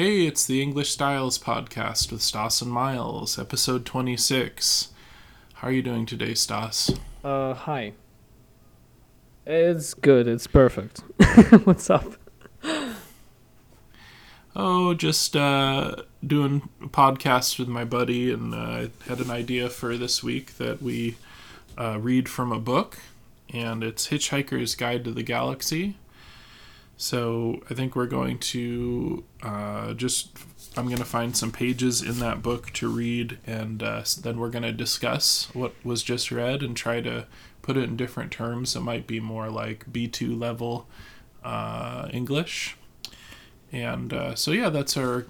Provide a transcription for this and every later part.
Hey, it's the English Styles podcast with Stas and Miles, episode 26. How are you doing today, Stas? Uh, hi. It's good. It's perfect. What's up? Oh, just uh, doing a podcast with my buddy, and uh, I had an idea for this week that we uh, read from a book, and it's Hitchhiker's Guide to the Galaxy. So I think we're going to uh, just, I'm going to find some pages in that book to read, and uh, then we're going to discuss what was just read and try to put it in different terms. It might be more like B2 level uh, English. And uh, so, yeah, that's our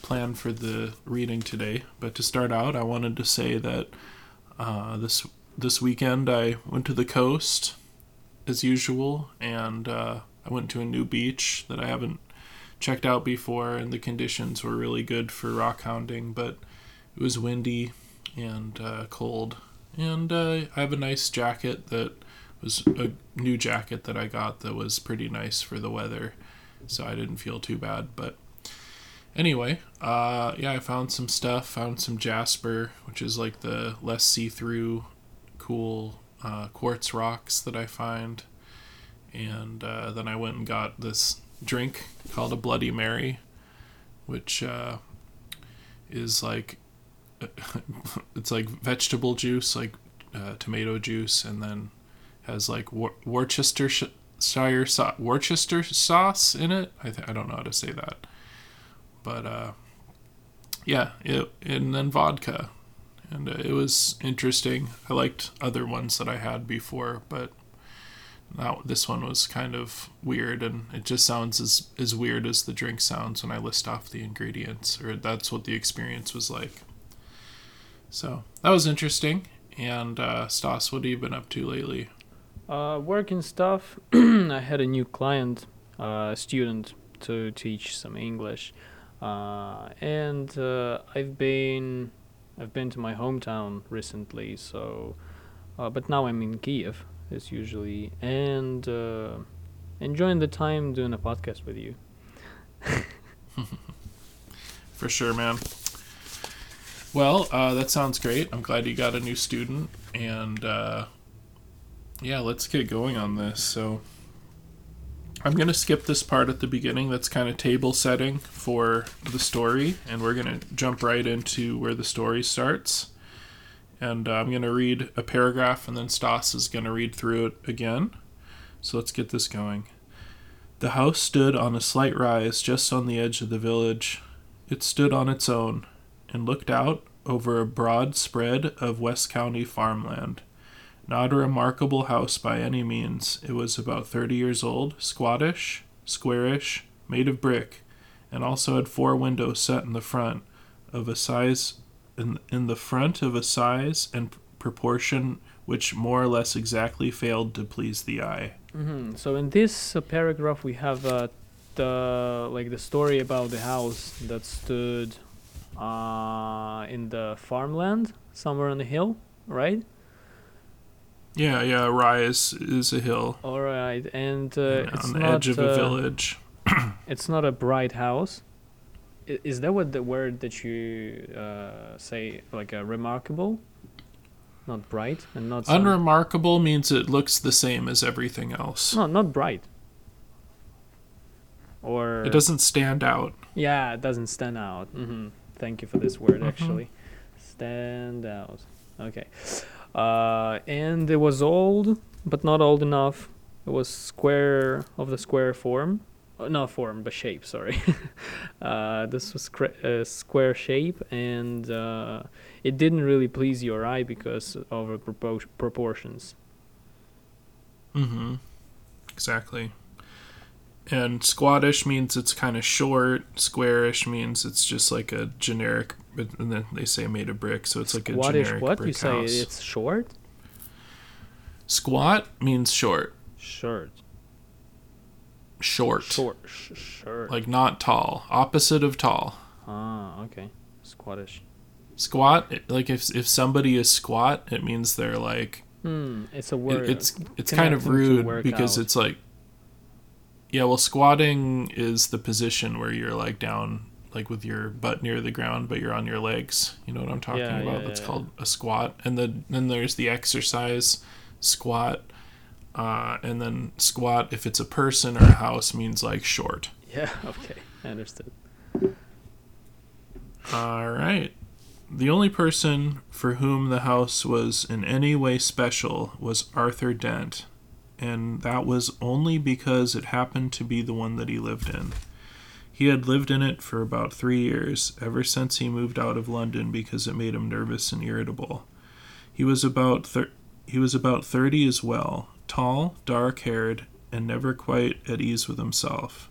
plan for the reading today. But to start out, I wanted to say that uh, this this weekend I went to the coast as usual, and uh, I went to a new beach that I haven't checked out before, and the conditions were really good for rock hounding, but it was windy and uh, cold. And uh, I have a nice jacket that was a new jacket that I got that was pretty nice for the weather so I didn't feel too bad. But anyway, uh, yeah, I found some stuff. Found some jasper, which is like the less see-through, cool uh, quartz rocks that I find. And uh, then I went and got this drink called a Bloody Mary, which uh, is like it's like vegetable juice, like uh, tomato juice, and then has like Wor- Worcestershire sauce, Worcester sauce in it. I th- I don't know how to say that, but uh, yeah, it, and then vodka, and uh, it was interesting. I liked other ones that I had before, but now this one was kind of weird, and it just sounds as as weird as the drink sounds when I list off the ingredients, or that's what the experience was like. So that was interesting. And uh, Stas, what have you been up to lately? Uh, working stuff. I had a new client, uh, student to teach some English, uh, and uh, I've been I've been to my hometown recently. So, uh, but now I'm in Kiev as usually, and uh, enjoying the time doing a podcast with you. For sure, man. Well, uh, that sounds great. I'm glad you got a new student, and uh, yeah, let's get going on this. So I'm to skip this part at the beginning that's kind of table setting for the story, and we're to jump right into where the story starts. And uh, I'm going to read a paragraph, and then Stas is going to read through it again. So let's get this going. The house stood on a slight rise just on the edge of the village. It stood on its own and looked out over a broad spread of West Country farmland. Not a remarkable house by any means. It was about thirty years old, squattish, squarish, made of brick, and also had four windows set in the front of a size in, in the front of a size and proportion which more or less exactly failed to please the eye. Mm-hmm. So in this uh, paragraph we have uh, the like the story about the house that stood uh, in the farmland somewhere on the hill, right? Yeah, yeah. Rise is a hill. All right, and uh, on it's the not edge of uh, a village. it's not a bright house. Is that what the word that you uh, say like a remarkable? Not bright and not some- Unremarkable means it looks the same as everything else. no, not bright. Or It doesn't stand out. Yeah, it doesn't stand out. hmm Thank you for this word, Mhm. actually. Stand out. Okay. Uh, and it was old, but not old enough. It was square of the square form. Not form, but shape, sorry. uh, this was cra- uh, square shape, and uh, it didn't really please your eye because of the propor- proportions. Mm-hmm. Exactly. And squattish means it's kind of short. Squarish means it's just like a generic, and then they say made of brick, so it's like a generic what? brick You say it's short? Squat means short. Short. Short. Short. Sh- short. Like not tall. Opposite of tall. Ah, okay. Squattish. Squat, like if if somebody is squat, it means they're like Hmm, it's a it- word. it's it's kind of rude because out. it's like yeah well squatting is the position where you're like down like with your butt near the ground, but you're on your legs. You know what I'm talking Yeah, about? yeah, That's yeah, called a squat. And then then there's the exercise squat. Uh, and then squat, if it's a person or a house, means like short. Yeah. Okay. I understood. All right. The only person for whom the house was in any way special was Arthur Dent, and that was only because it happened to be the one that he lived in. He had lived in it for about three years, ever since he moved out of London because it made him nervous and irritable. He was about thir- he was about thirty as well, tall, dark-haired, and never quite at ease with himself.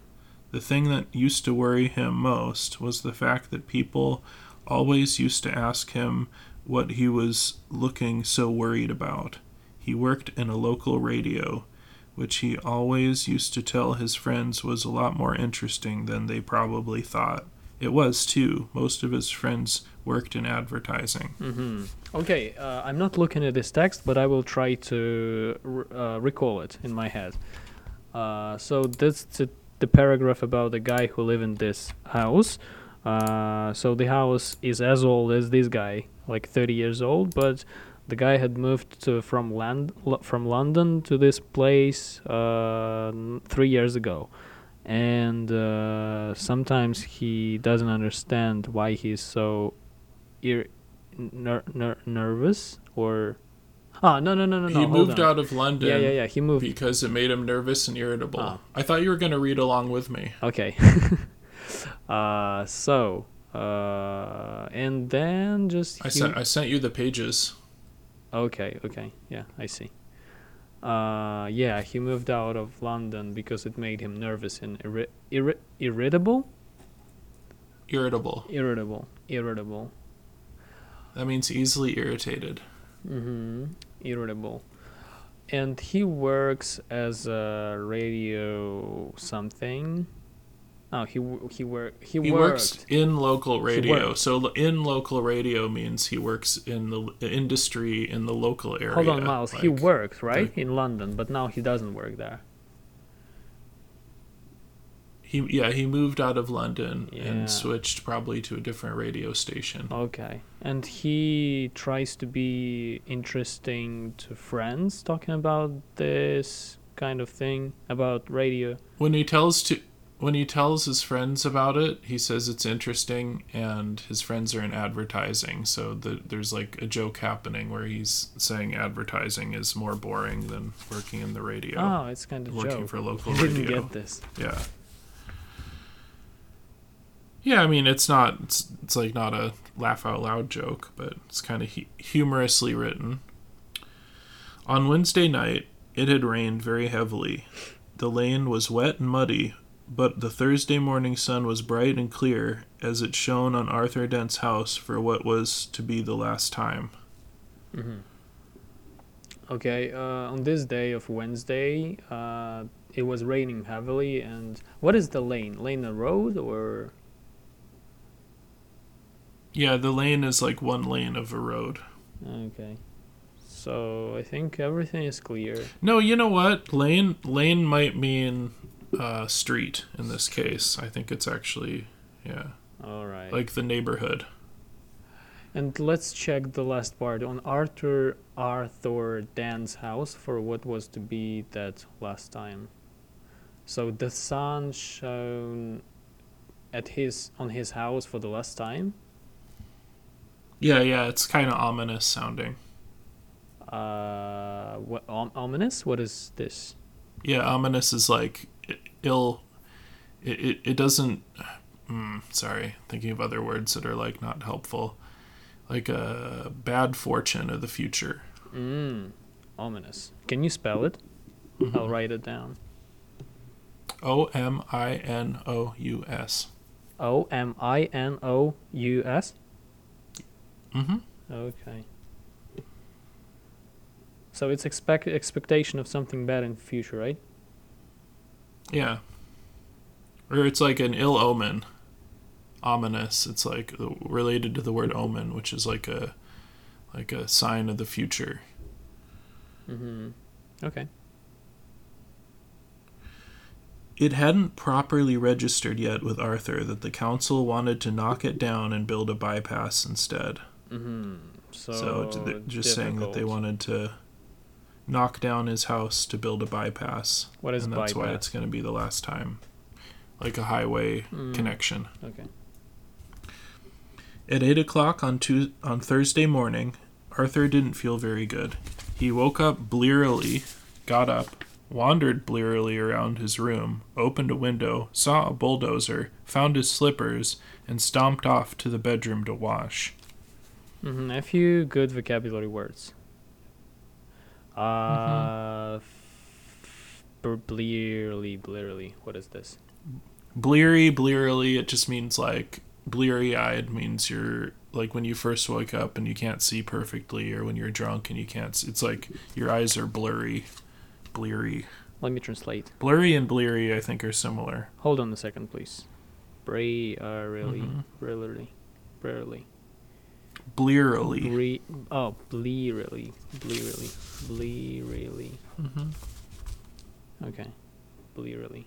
The thing that used to worry him most was the fact that people always used to ask him what he was looking so worried about. He worked in a local radio, which he always used to tell his friends was a lot more interesting than they probably thought. It was, too. Most of his friends worked in advertising. Mm-hmm. Okay. Uh, I'm not looking at this text, but I will try to uh, recall it in my head. Uh, so that's the, the paragraph about the guy who live in this house. Uh, so the house is as old as this guy, like 30 years old, but the guy had moved to, from land from London to this place uh, three years ago, and uh, sometimes he doesn't understand why he's so ir- ner- ner- nervous or ah no no no no no he moved on. out of London yeah yeah yeah he moved because it made him nervous and irritable. Ah. I thought you were going to read along with me. Okay. uh, so, uh, and then just. I he- sent I sent you the pages. Okay, okay. Yeah, I see. Uh, yeah, he moved out of London because it made him nervous and irri- irri- irritable? Irritable. Irritable. Irritable. That means easily irritated. Mm-hmm. Irritable. And he works as a radio something. Oh, he he work he, He works in local radio. So in local radio means he works in the industry in the local area. Hold on, Miles. he like- worked right the- in London, but now he doesn't work there. He yeah, he moved out of London Yeah. and switched probably to a different radio station. Okay, and he tries to be interesting to friends, talking about this kind of thing about radio. When he tells to when he tells his friends about it, he says it's interesting and his friends are in advertising, so the, there's like a joke happening where he's saying advertising is more boring than working in the radio. Oh, it's kind of working joke. for local I didn't radio. get this. Yeah. Yeah, I mean it's not it's, it's like not a laugh out loud joke, but it's kind of hu- humorously written. On Wednesday night, it had rained very heavily. The lane was wet and muddy, but the Thursday morning sun was bright and clear as it shone on Arthur Dent's house for what was to be the last time. Mm-hmm. Okay, uh, on this day of Wednesday, uh, it was raining heavily, and what is the lane? Lane a road or? Yeah, the lane is like one lane of a road. Okay, so I think everything is clear. No, you know what? Lane lane might mean uh, street in this case. I think it's actually yeah, All right. like the neighborhood. And let's check the last part on Arthur Arthur Dan's house for what was to be that last time. So the sun shone at his on his house for the last time. Yeah, yeah, it's kind of ominous sounding. Uh, what om- ominous? What is this? Yeah, ominous is like ill. It it, it doesn't. Mm, sorry, thinking of other words that are like not helpful. Like a bad fortune of the future. Mm, ominous. Can you spell it? I'll write it down. O M I N O U S. O M I N O U S. Mm-hmm. Okay. So it's expect expectation of something bad in the future, right? Yeah. Or it's like an ill omen. Ominous. It's like related to the word omen, which is like a like a sign of the future. Mm-hmm. Okay. It hadn't properly registered yet with Arthur that the council wanted to knock it down and build a bypass instead. Mm-hmm. So, So, t- th- just saying that they wanted to knock down his house to build a bypass. What is and that's why it's going to be the last time. Like a highway Mm, connection. Okay. At 8 o'clock on, Tues on Thursday morning, Arthur didn't feel very good. He woke up blearily, got up, wandered blearily around his room, opened a window, saw a bulldozer, found his slippers, and stomped off to the bedroom to wash. Mm-hmm. A few good vocabulary words. Uh, f- b- blearily, blearily. What is this? Bleary, blearily, it just means like bleary eyed means you're like when you first wake up and you can't see perfectly, or when you're drunk and you can't. s it's like your eyes are blurry, bleary. Let me translate. Blurry and bleary, I think, are similar. Hold on a second, please. Bray, uh, really, Mhm. really, rarely. Blearily. Bre- oh, blearily, blearily, blearily. hmm Okay, blearily.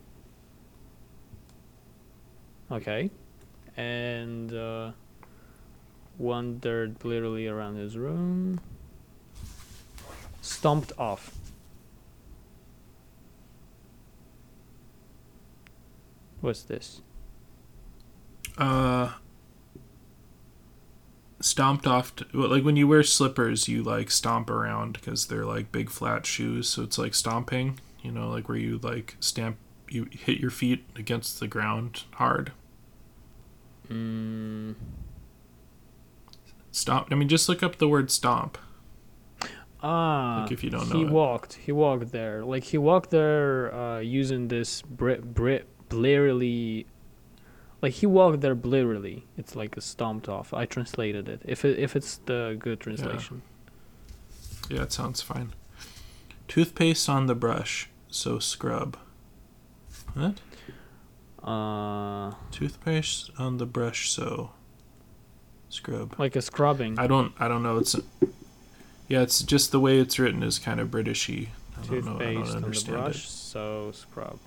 Okay, and uh, wandered blearily around his room. Stomped off. What's this? Uh, stomped off. To, like when you wear slippers, you like stomp around because they're like big flat shoes. So it's like stomping. You know, like where you like stamp, you hit your feet against the ground hard. Mm, Stomp. I mean, just look up the word stomp. ah, Like if you don't know he it. walked. He walked there. Like he walked there uh, using this brit brit blearily. Like he walked there blearily. It's like a stomped off. I translated it. If it if it's the good translation. Yeah, it sounds fine. Toothpaste on the brush, so scrub. What? Uh, Toothpaste on the brush, so scrub. like a scrubbing. I don't. I don't know. It's. Yeah, it's just the way it's written is kind of Britishy. I don't know. I toothpaste don't on the brush, it. so scrub.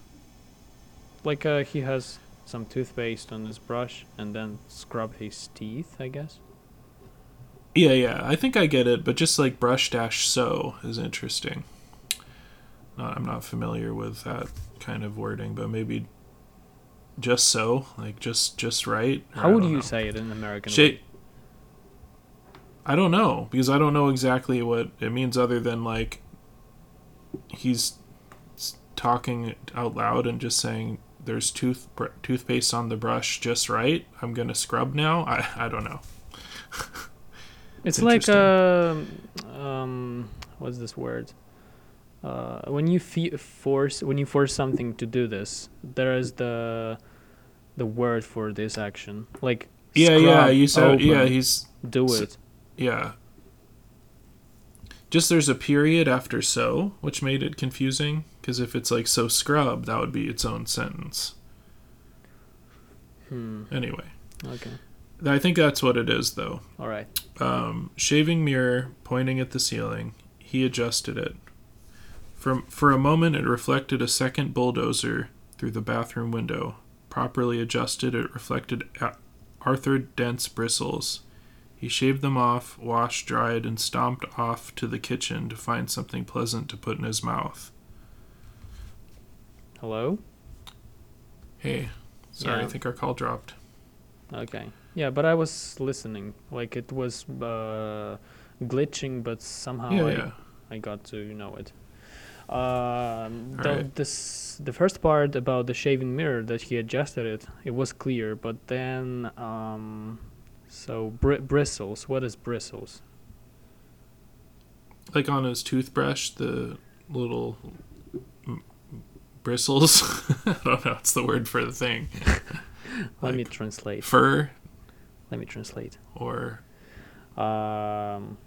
Like uh, he has some toothpaste on his brush and then scrub his teeth. I guess. Yeah, yeah. I think I get it, but just like brush dash so is interesting. Not, I'm not familiar with that kind of wording, but maybe just so, like just just right. How would you know. say it in American? Way? I don't know because I don't know exactly what it means other than like he's talking out loud and just saying there's tooth toothpaste on the brush just right. I'm gonna scrub now. I I don't know. It's It's like um, um, what's this word? Uh, when you fe- force when you force something to do this, there is the the word for this action. Like Yeah, yeah. You said open, yeah. He's do it. yeah. Just there's a period after so, which made it confusing because if it's like so scrub, that would be its own sentence. Hmm. Anyway, Okay. I think that's what it is though. All right. um, shaving mirror pointing at the ceiling. He adjusted it. For, for a moment, it reflected a second bulldozer through the bathroom window. Properly adjusted, it reflected Arthur Dent's bristles. He shaved them off, washed, dried, and stomped off to the kitchen to find something pleasant to put in his mouth. Hello. Hey, sorry, I think our call dropped. Okay. Yeah, but I was listening. Like it was uh, glitching, but somehow yeah, I, yeah. I got to know it. Um, the, Alright. this the first part about the shaving mirror that he adjusted it, it was clear. But then, um, so br- bristles. What is bristles? Like on his toothbrush, the little bristles. I don't know. It's the word for the thing. Let me translate. fur Let me translate. or Um,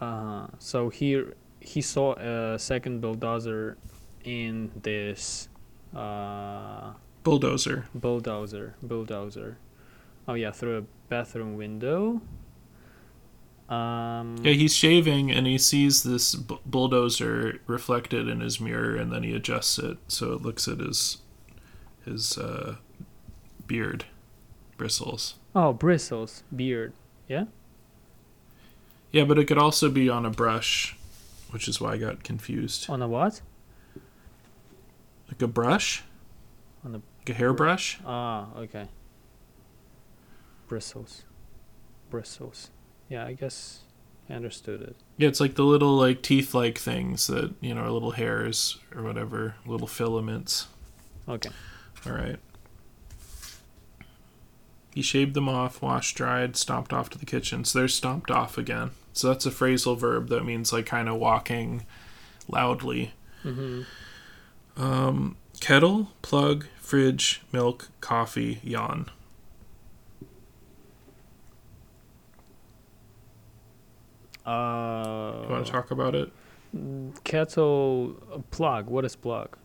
uh, so here he saw a second bulldozer in this uh, bulldozer. bulldozer bulldozer. Oh yeah, through a bathroom window. Um, Yeah, he's shaving and he sees this bu- bulldozer reflected in his mirror, and then he adjusts it so it looks at his his uh, beard bristles. Oh, bristles, beard. Yeah. Yeah, but it could also be on a brush, which is why I got confused. On a what? Like a brush, On a like a hairbrush. ah, okay. Bristles, bristles. Yeah, I guess I understood it. Yeah, it's like the little like teeth-like things that you know are little hairs or whatever, little filaments. Okay. All right. He shaved them off, washed, dried, stomped off to the kitchen. So they're stomped off again. So that's a phrasal verb that means like kind of walking loudly. Mm-hmm. Um, kettle, plug, fridge, milk, coffee, yawn. Uh, You want to talk about it? kettle plug. What is plug?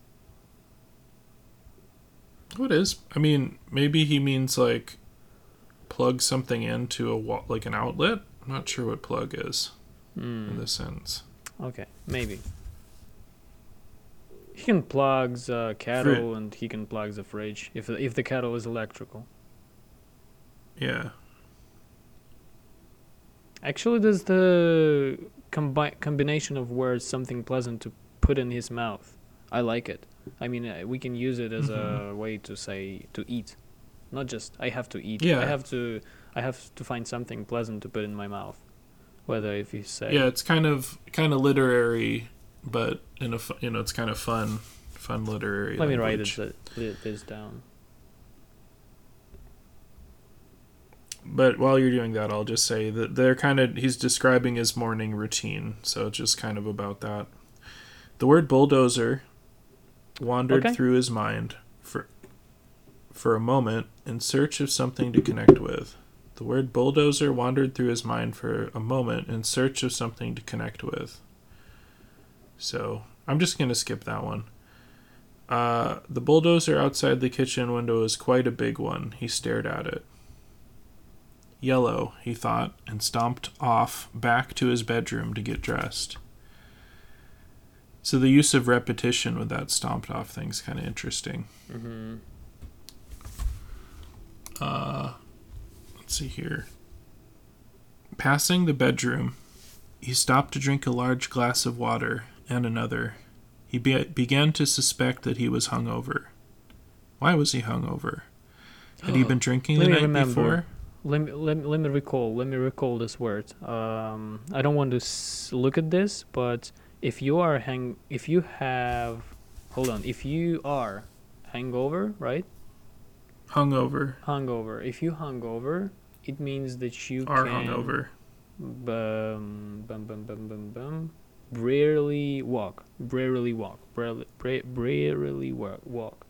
What is? I mean, maybe he means like plug something into a like an outlet. I'm not sure what plug is in Mm, this sense. okay, maybe. He can plug the kettle and he can plug the fridge if if the kettle is electrical. Yeah. Actually, there's the combi- combination of words something pleasant to put in his mouth. I like it. I mean, uh, we can use it as a Mhm. way to say to eat, not just I have to eat. Yeah. I have to I have to find something pleasant to put in my mouth. Whether if you say Yeah, it's kind of kind of literary, but in a you know it's kind of fun, fun literary. let me write language. it, uh, this down. But while you're doing that, I'll just say that they're kind of he's describing his morning routine, so it's just kind of about that. The word bulldozer wandered Okay. through his mind for for a moment in search of something to connect with. The word bulldozer wandered through his mind for a moment in search of something to connect with. So I'm just gonna skip that one. Uh, the bulldozer outside the kitchen window is quite a big one. He stared at it. Yellow, he thought, and stomped off back to his bedroom to get dressed. So the use of repetition with that stomped off thing's kind of interesting. Mm-hmm. Uh, let's see here. Passing the bedroom, he stopped to drink a large glass of water and another. He be- began to suspect that he was hungover. Why was he hungover? Had he been drinking the night remember. before? Let me, let, me, let me recall. Let me recall this word. Um, I don't want to s- look at this, but if you are hang, if you have, hold on. If you are hangover, right? Hungover. Hungover. If you hungover, it means that you Are can hungover. Bum, bum, bum, bum, bum, bum. Rarely walk. Rarely walk. Rarely, rarely walk. Walk.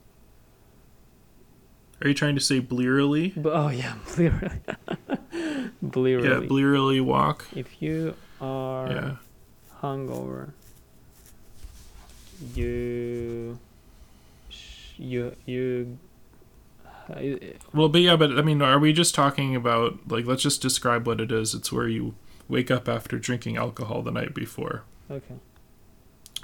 Are you trying to say blearily? Oh yeah, blearily. blearily. Yeah, blearily walk. if you are Yeah. hungover, you, you, you. I- Well, but yeah, but I mean, are we just talking about like let's just describe what it is? It's where you wake up after drinking alcohol the night before, Okay.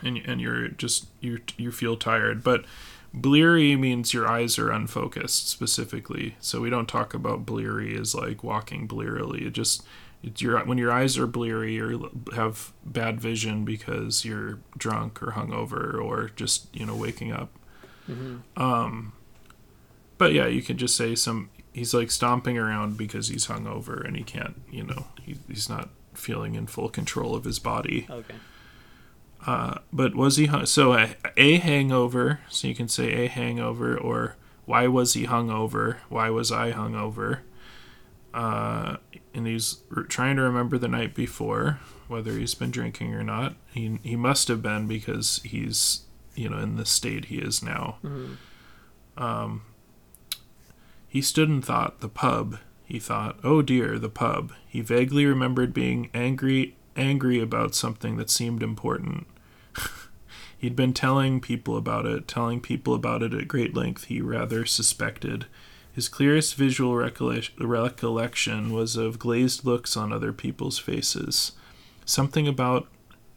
and and you're just you you feel tired. But bleary means your eyes are unfocused specifically. So we don't talk about bleary as like walking blearily. It just it's your when your eyes are bleary or have bad vision because you're drunk or hungover or just you know waking up. Mm-hmm. Um, but yeah, you can just say some. He's like stomping around because he's hungover and he can't, you know, he, he's not feeling in full control of his body. Okay. Uh, but was he hung? So a, a hangover. So you can say a hangover or why was he hungover? Why was I hungover? Uh, and he's r- trying to remember the night before whether he's been drinking or not. He he must have been because he's you know in the state he is now. hmm Um, he stood and thought, the pub. He thought, oh dear, the pub. He vaguely remembered being angry, angry about something that seemed important. He'd been telling people about it, telling people about it at great length. He rather suspected, His clearest visual recollection was of glazed looks on other people's faces. Something about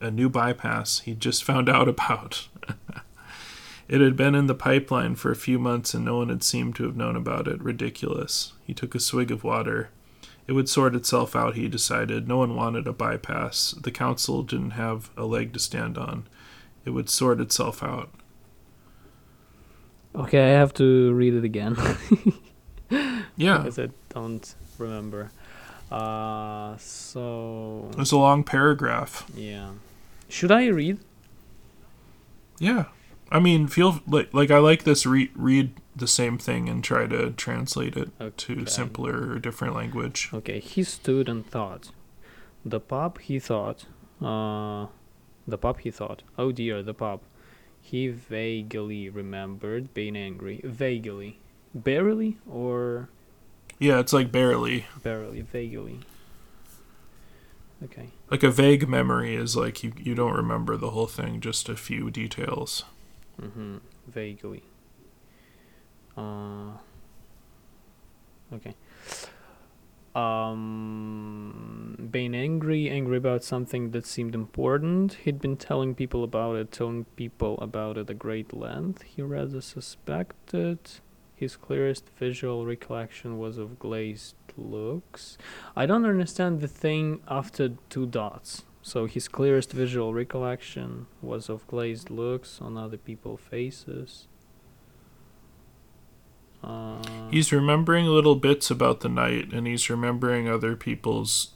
a new bypass he'd just found out about. it had been in the pipeline for a few months and no one had seemed to have known about it. Ridiculous. He took a swig of water. It would sort itself out, he decided. No one wanted a bypass. The council didn't have a leg to stand on. It would sort itself out. Okay, I have to read it again Yeah. because I don't remember. Uh, so It was a long paragraph. yeah, should I read? Yeah. I mean, feel like like I like this re- read the same thing and try to translate it Okay. to simpler or different language. Okay, he stood and thought. The pub, he thought. Uh, the pub, he thought. Oh dear, the pub. He vaguely remembered being angry. Vaguely. Barely or Yeah, it's like barely. barely? Vaguely. Okay. Like a vague memory is like you you don't remember the whole thing, just a few details. Mm-hmm. Vaguely. Uh, okay. Um, being angry, angry about something that seemed important. He'd been telling people about it, telling people about it at great length. He rather suspected. His clearest visual recollection was of glazed looks. I don't understand the thing after two dots. So his clearest visual recollection was of glazed looks on other people's faces. Uh, He's remembering little bits about the night, and he's remembering other people's,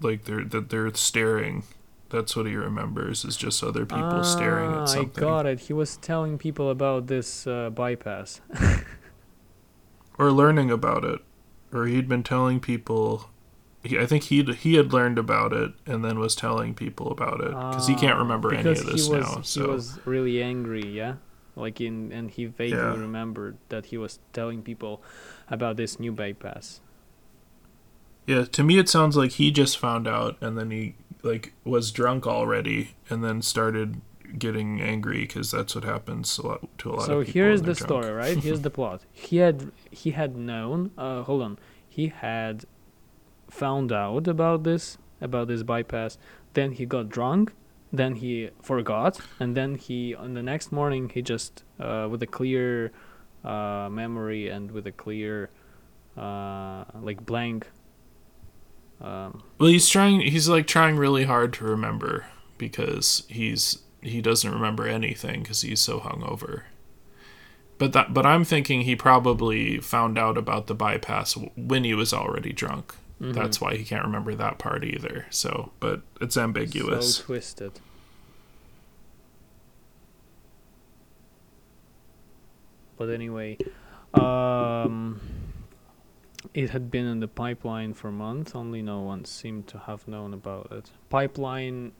like they're that they're staring. That's what he remembers is just other people staring Ah, at something. I got it. He was telling people about this uh, bypass. or learning about it, or he'd been telling people. He, I think he he had learned about it and then was telling people about it because he can't Ah, remember any of this he was, now. He was really angry, yeah. Like in, and he vaguely Yeah. remembered that he was telling people about this new bypass. yeah, to me it sounds like he just found out and then he like was drunk already and then started getting angry because that's what happens a lot to a lot so of people. So here's the drunk. story right here's the plot he had he had known uh hold on he had found out about this about this bypass then he got drunk then he forgot and then he on the next morning he just uh with a clear uh memory and with a clear uh like blank um Well, he's trying. He's like trying really hard to remember because he's he doesn't remember anything because he's so hungover. But that, but I'm thinking he probably found out about the bypass when he was already drunk. Mhm. That's why he can't remember that part either. So, but it's ambiguous. So twisted. But anyway, um, it had been in the pipeline for months. Only no one seemed to have known about it. Pipeline.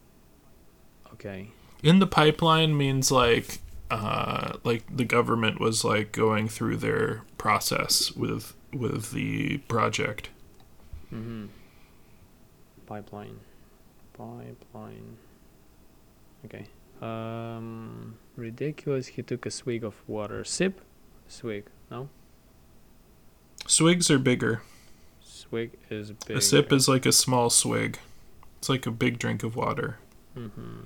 Okay. In the pipeline means like, uh, like the government was like going through their process with with the project. Mm-hmm. Pipeline. Pipeline. Okay. Um, ridiculous. He took a swig of water. Sip. Swig. No. Swigs are bigger. Swig is big. A sip is like a small swig. It's like a big drink of water. Mm-hmm.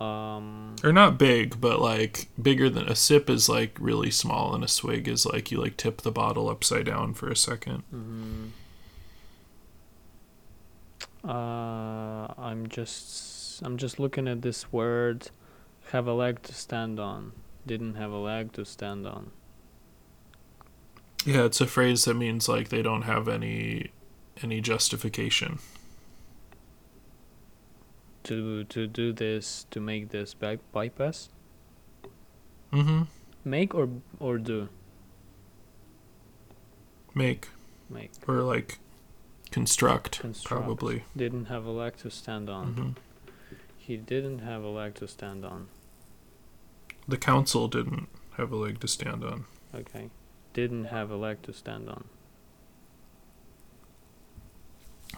Um. Or not big, but like bigger than a sip is like really small and a swig is like you like tip the bottle upside down for a second. hmm Uh, I'm just I'm just looking at this word. Have a leg to stand on. Didn't have a leg to stand on. Yeah, it's a phrase that means like they don't have any any justification. To to do this to make this by- bypass. Mhm. Make or or do Make make. or like construct, Construct. probably. Didn't have a leg to stand on. Mhm. He didn't have a leg to stand on. The council didn't have a leg to stand on. Okay. Didn't have a leg to stand on.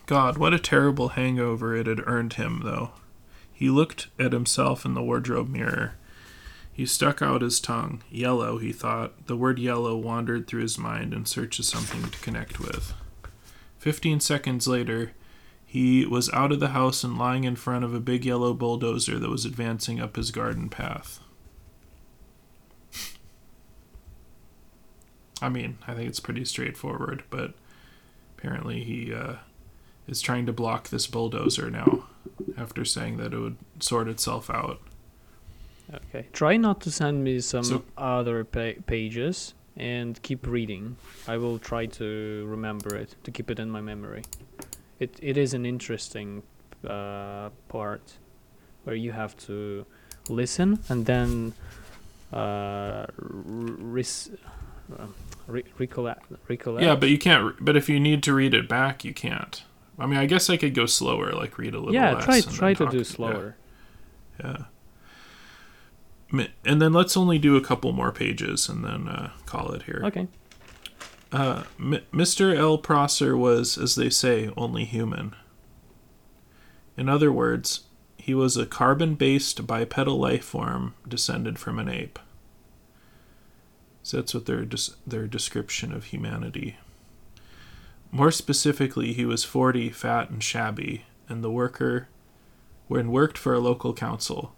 God, what a terrible hangover it had earned him, though. He looked at himself in the wardrobe mirror. He stuck out his tongue. Yellow, he thought. The word yellow wandered through his mind in search of something to connect with. Fifteen seconds later, he was out of the house and lying in front of a big yellow bulldozer that was advancing up his garden path. I mean, I think it's pretty straightforward, but apparently he uh, is trying to block this bulldozer now after saying that it would sort itself out. Okay. Try not to send me some So- other pa- pages and keep reading. I will try to remember it to keep it in my memory. It it is an interesting uh, part where you have to listen and then uh, res- uh, re- recollect recollect. Yeah, but you can't. re- But if you need to read it back, you can't. I mean, I guess I could go slower, like read a little. yeah, less try try to talk- do slower. Yeah. Mi- And then let's only do a couple more pages and then uh, call it here. Okay. Uh, M- Mr. L. Prosser was, as they say, only human. In other words, he was a carbon based bipedal life form descended from an ape. So that's what their, des- their description of humanity. More specifically, he was 40, fat, and shabby, and the worker, when worked for a local council.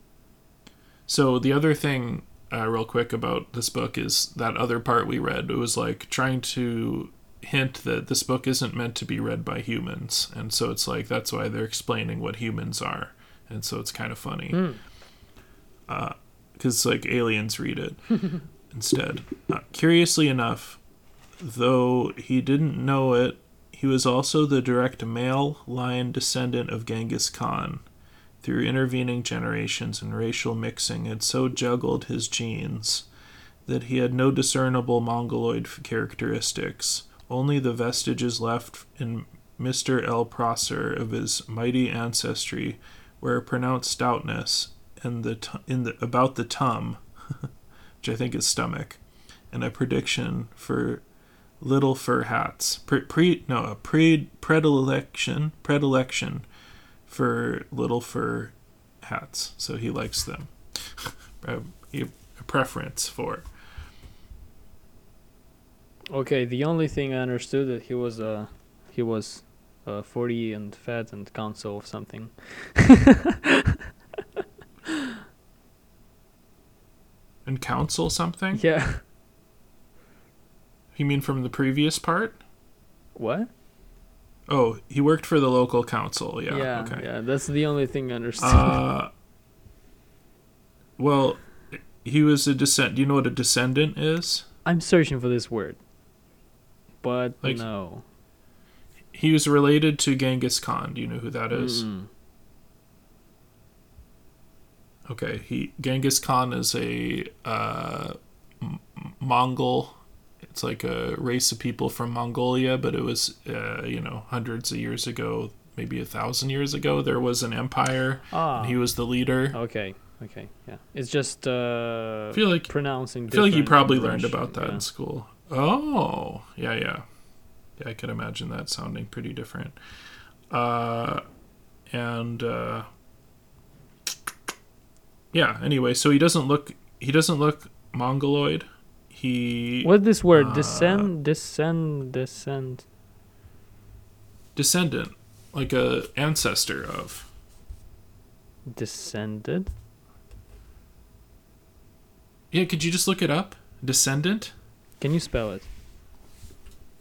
So the other thing uh, real quick about this book is that other part we read. It was like trying to hint that this book isn't meant to be read by humans, and so it's like that's why they're explaining what humans are, and so it's kind of funny Hmm. because like aliens read it instead. Uh, curiously enough, though he didn't know it, he was also the direct male line descendant of Genghis Khan. Through intervening generations and racial mixing had so juggled his genes that he had no discernible mongoloid characteristics, only the vestiges left in Mr. L. Prosser of his mighty ancestry were a pronounced stoutness and the t- in the about the tum, which I think is stomach, and a prediction for little fur hats. Pre, pre no a pre predilection predilection for little fur hats. So he likes them. a, a preference for. Okay. The only thing I understood that he was uh he was uh 40 and fat and council of something. And council something? Yeah. You mean from the previous part? What? Oh, he worked for the local council. Yeah. yeah, okay. yeah, that's the only thing I understand. Uh, well, he was a descent. Do you know what a descendant is? I'm searching for this word, but Like- no. He was related to Genghis Khan. Do you know who that is? Mm-mm. Okay, he Genghis Khan is a uh, M- Mongol. It's like a race of people from Mongolia, but it was uh, you know hundreds of years ago, maybe a thousand years ago. There was an empire, Ah. and he was the leader. Okay. Okay. Yeah. It's just uh I feel like pronouncing. I feel like you probably in learned about that yeah. in school. Oh, yeah, yeah. Yeah, I could imagine that sounding pretty different. Uh, and uh, yeah. Anyway, so he doesn't look he doesn't look mongoloid. He What this word? Uh, descend, descend, descend. descendant, like a ancestor of. Descended. Yeah, could you just look it up? Descendant. Can you spell it?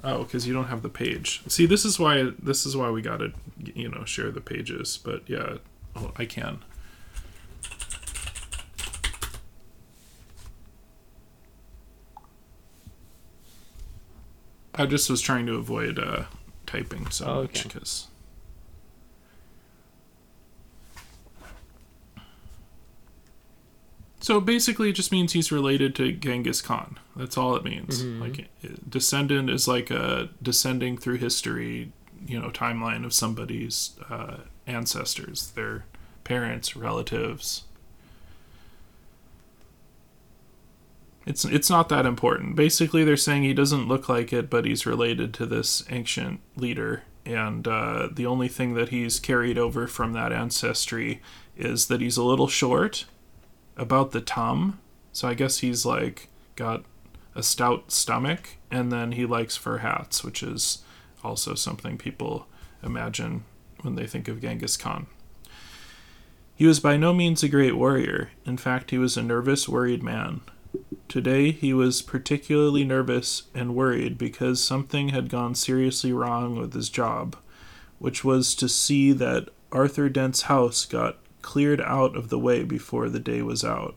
Oh, because you don't have the page. See, this is why this is why we gotta, you know, share the pages. But yeah, oh, I can. I just was trying to avoid uh, typing so Oh, much okay. because. So basically, it just means he's related to Genghis Khan. That's all it means. Mhm. Like, descendant is like a descending through history, you know, timeline of somebody's uh, ancestors, their parents, relatives. It's it's not that important. Basically, they're saying he doesn't look like it, but he's related to this ancient leader, and uh, the only thing that he's carried over from that ancestry is that he's a little short, about the tum, So I guess he's like got a stout stomach, and then he likes fur hats, which is also something people imagine when they think of Genghis Khan. He was by no means a great warrior. In fact, he was a nervous, worried man. Today he was particularly nervous and worried because something had gone seriously wrong with his job, which was to see that Arthur Dent's house got cleared out of the way before the day was out.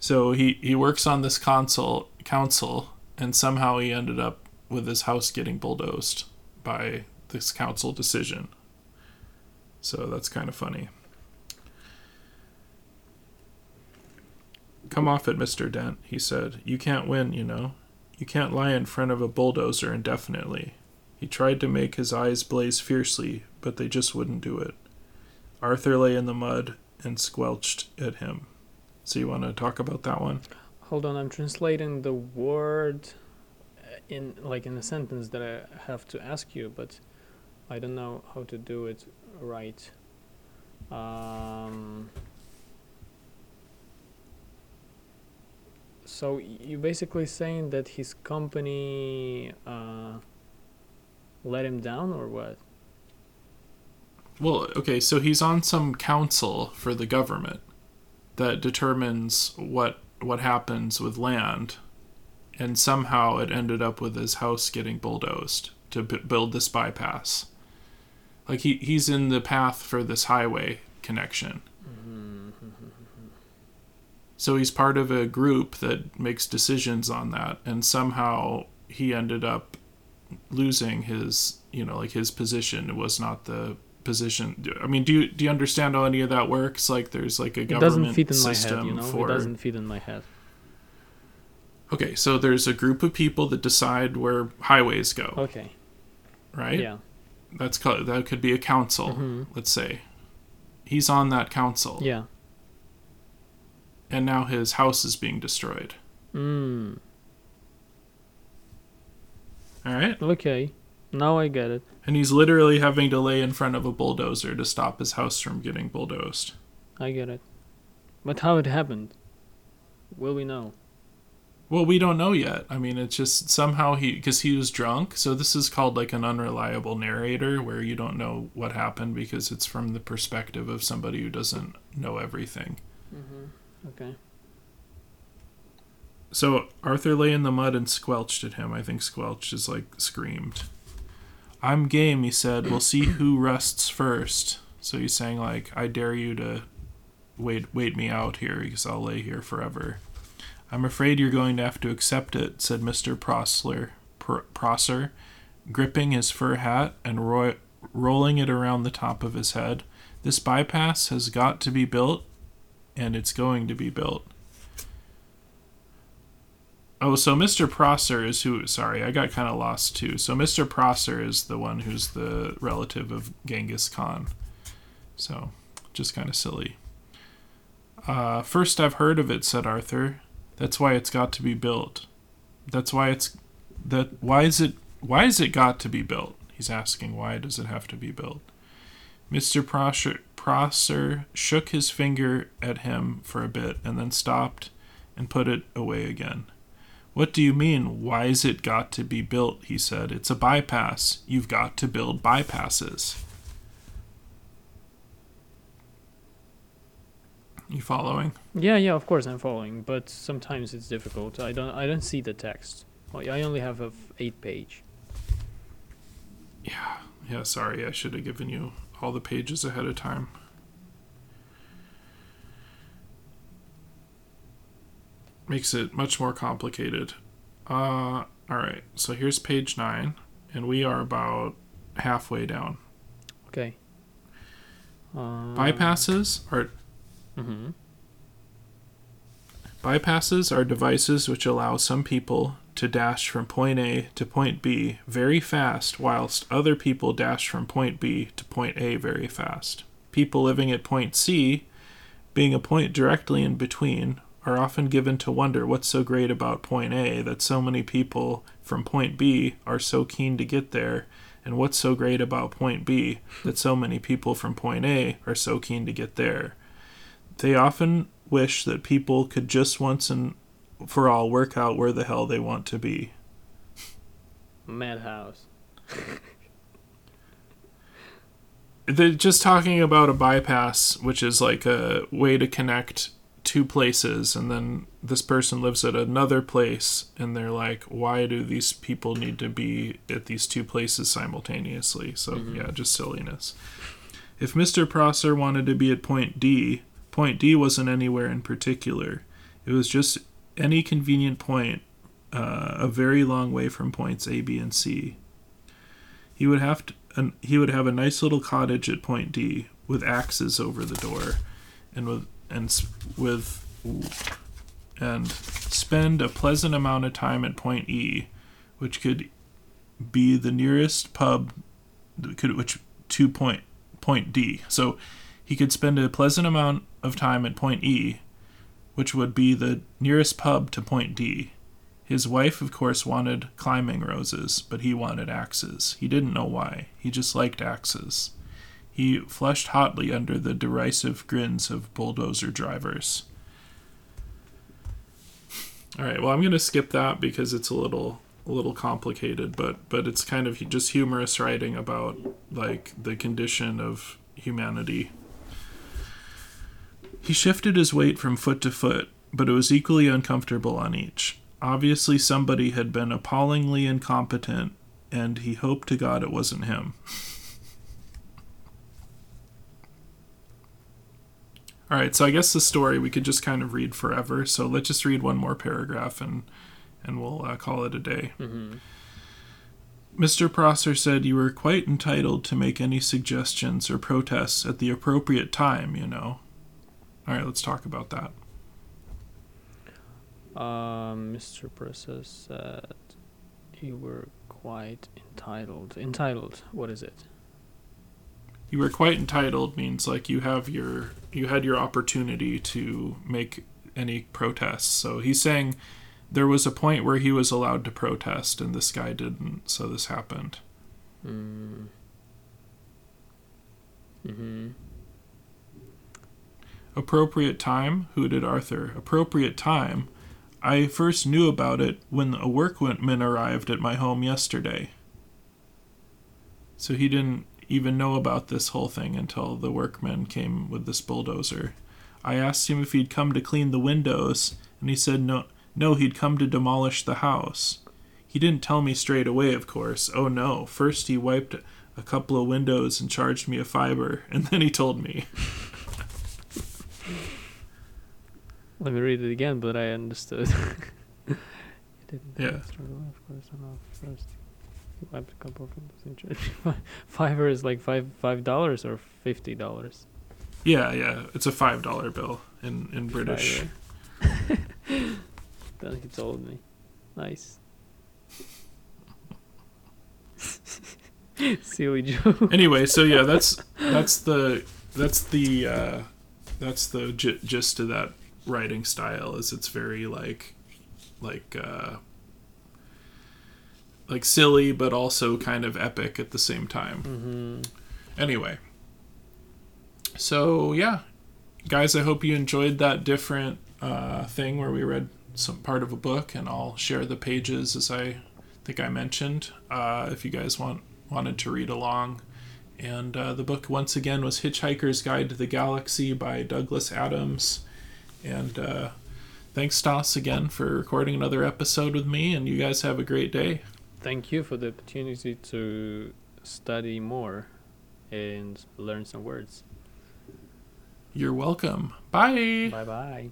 So he, he works on this console council and somehow he ended up with his house getting bulldozed by this council decision. So that's kind of funny. Come off it, Mr. Dent, he said. You can't win, you know. You can't lie in front of a bulldozer indefinitely. He tried to make his eyes blaze fiercely, but they just wouldn't do it. Arthur lay in the mud and squelched at him. So you want to talk about that one? Hold on, I'm translating the word uh, in like in a sentence that I have to ask you, but I don't know how to do it right. Um, so you're basically saying that his company uh, let him down, or what? Well, okay, so he's on some council for the government that determines what what happens with land, and somehow it ended up with his house getting bulldozed to b- build this bypass. Like he he's in the path for this highway connection. So he's part of a group that makes decisions on that, and somehow he ended up losing his, you know, like his position was not the position. I mean, do you do you understand how any of that works? Like, there's like a government It doesn't fit in my system head, you know. for It doesn't fit in my head. Okay, so there's a group of people that decide where highways go, Okay. right? Yeah. That's called, that could be a council, Mhm. let's say. He's on that council, Yeah. And now his house is being destroyed. Mm. All right, Okay. Now I get it. and he's literally having to lay in front of a bulldozer to stop his house from getting bulldozed. I get it. But how it happened? Will we know? Well, we don't know yet. I mean, it's just somehow he because he was drunk. So this is called like an unreliable narrator, where you don't know what happened because it's from the perspective of somebody who doesn't know everything. Mm-hmm. Okay. So Arthur lay in the mud and squelched at him. I think squelched is like screamed. I'm game, he said. We'll see who rests first. So he's saying like, I dare you to wait wait me out here because I'll lay here forever. I'm afraid you're going to have to accept it, said Mr. Prosler, Pr- Prosser, gripping his fur hat and ro- rolling it around the top of his head. This bypass has got to be built, and it's going to be built. Oh, so Mr. Prosser is who? Sorry, I got kind of lost too. So Mr. Prosser is the one who's the relative of Genghis Khan. So, just kind of silly. Uh, first I've heard of it, said Arthur. That's why it's got to be built. That's why it's that. Why is it? Why is it got to be built? He's asking. Why does it have to be built? Mr. Prosser, Prosser shook his finger at him for a bit and then stopped and put it away again. What do you mean, why is it got to be built? He said. It's a bypass. You've got to build bypasses. You following? Yeah, yeah, of course I'm following, but sometimes it's difficult. I don't I don't see the text. I only have a f- eight page. Yeah, yeah, sorry. I should have given you all the pages ahead of time. Makes it much more complicated. Uh, all right. So here's page 9 and we are about halfway down. Okay. Um, Bypasses are Mm-hmm. Bypasses are devices which allow some people to dash from point A to point B very fast, whilst other people dash from point B to point A very fast. People living at point C, being a point directly in between, are often given to wonder what's so great about point A that so many people from point B are so keen to get there, and what's so great about point B that so many people from point A are so keen to get there. They often wish that people could just once and for all work out where the hell they want to be. Madhouse. They're just talking about a bypass, which is like a way to connect two places, and then this person lives at another place, and they're like, why do these people need to be at these two places simultaneously? So, Mhm. yeah, just silliness. If Mr. Prosser wanted to be at point D, point D wasn't anywhere in particular. It was just any convenient point, uh, a very long way from points A, B, and C. He would have to, an, he would have a nice little cottage at point D with axes over the door, and with and with and spend a pleasant amount of time at point E, which could be the nearest pub, could which to point point D. So he could spend a pleasant amount of time at point E, which would be the nearest pub to point D. His wife, of course, wanted climbing roses, but he wanted axes. He didn't know why. He just liked axes. He flushed hotly under the derisive grins of bulldozer drivers. All right, well, I'm going to skip that because it's a little a little complicated, but but it's kind of just humorous writing about like the condition of humanity. He shifted his weight from foot to foot, but it was equally uncomfortable on each. Obviously, somebody had been appallingly incompetent, and he hoped to God it wasn't him. All right, so I guess the story we could just kind of read forever. So let's just read one more paragraph and and we'll uh, call it a day. Mm-hmm. Mr. Prosser said you were quite entitled to make any suggestions or protests at the appropriate time, you know. All right, let's talk about that. Um, Mr. Prosser said you were quite entitled. Entitled. What is it? You were quite entitled means like you have your you had your opportunity to make any protests. So he's saying there was a point where he was allowed to protest and this guy didn't, so this happened. Mm. Mm-hmm. Appropriate time? Hooted Arthur. Appropriate time? I first knew about it when a workman arrived at my home yesterday. So he didn't even know about this whole thing until the workmen came with this bulldozer. I asked him if he'd come to clean the windows, and he said no, no, he'd come to demolish the house. He didn't tell me straight away, of course. Oh no, first he wiped a couple of windows and charged me a fiver, and then he told me. Let me read it again, but I understood. Yeah. I know. First, you wiped a couple of windows and charged me fi- Fiver is like five five dollars or fifty dollars. Yeah, yeah, it's a five dollar bill in in British. then he told me. Nice. Silly Joe. Anyway, so yeah, that's that's the that's the uh, that's the gist of that writing style. Is it's very like like uh, like silly, but also kind of epic at the same time. Mm-hmm. Anyway, so yeah, guys, I hope you enjoyed that different uh, thing where we read some part of a book, and I'll share the pages as I think I mentioned. Uh, if you guys want wanted to read along, and uh, the book once again was Hitchhiker's Guide to the Galaxy by Douglas Adams, and uh, thanks Stas again for recording another episode with me, and you guys have a great day. Thank you for the opportunity to study more and learn some words. You're welcome. Bye. Bye bye.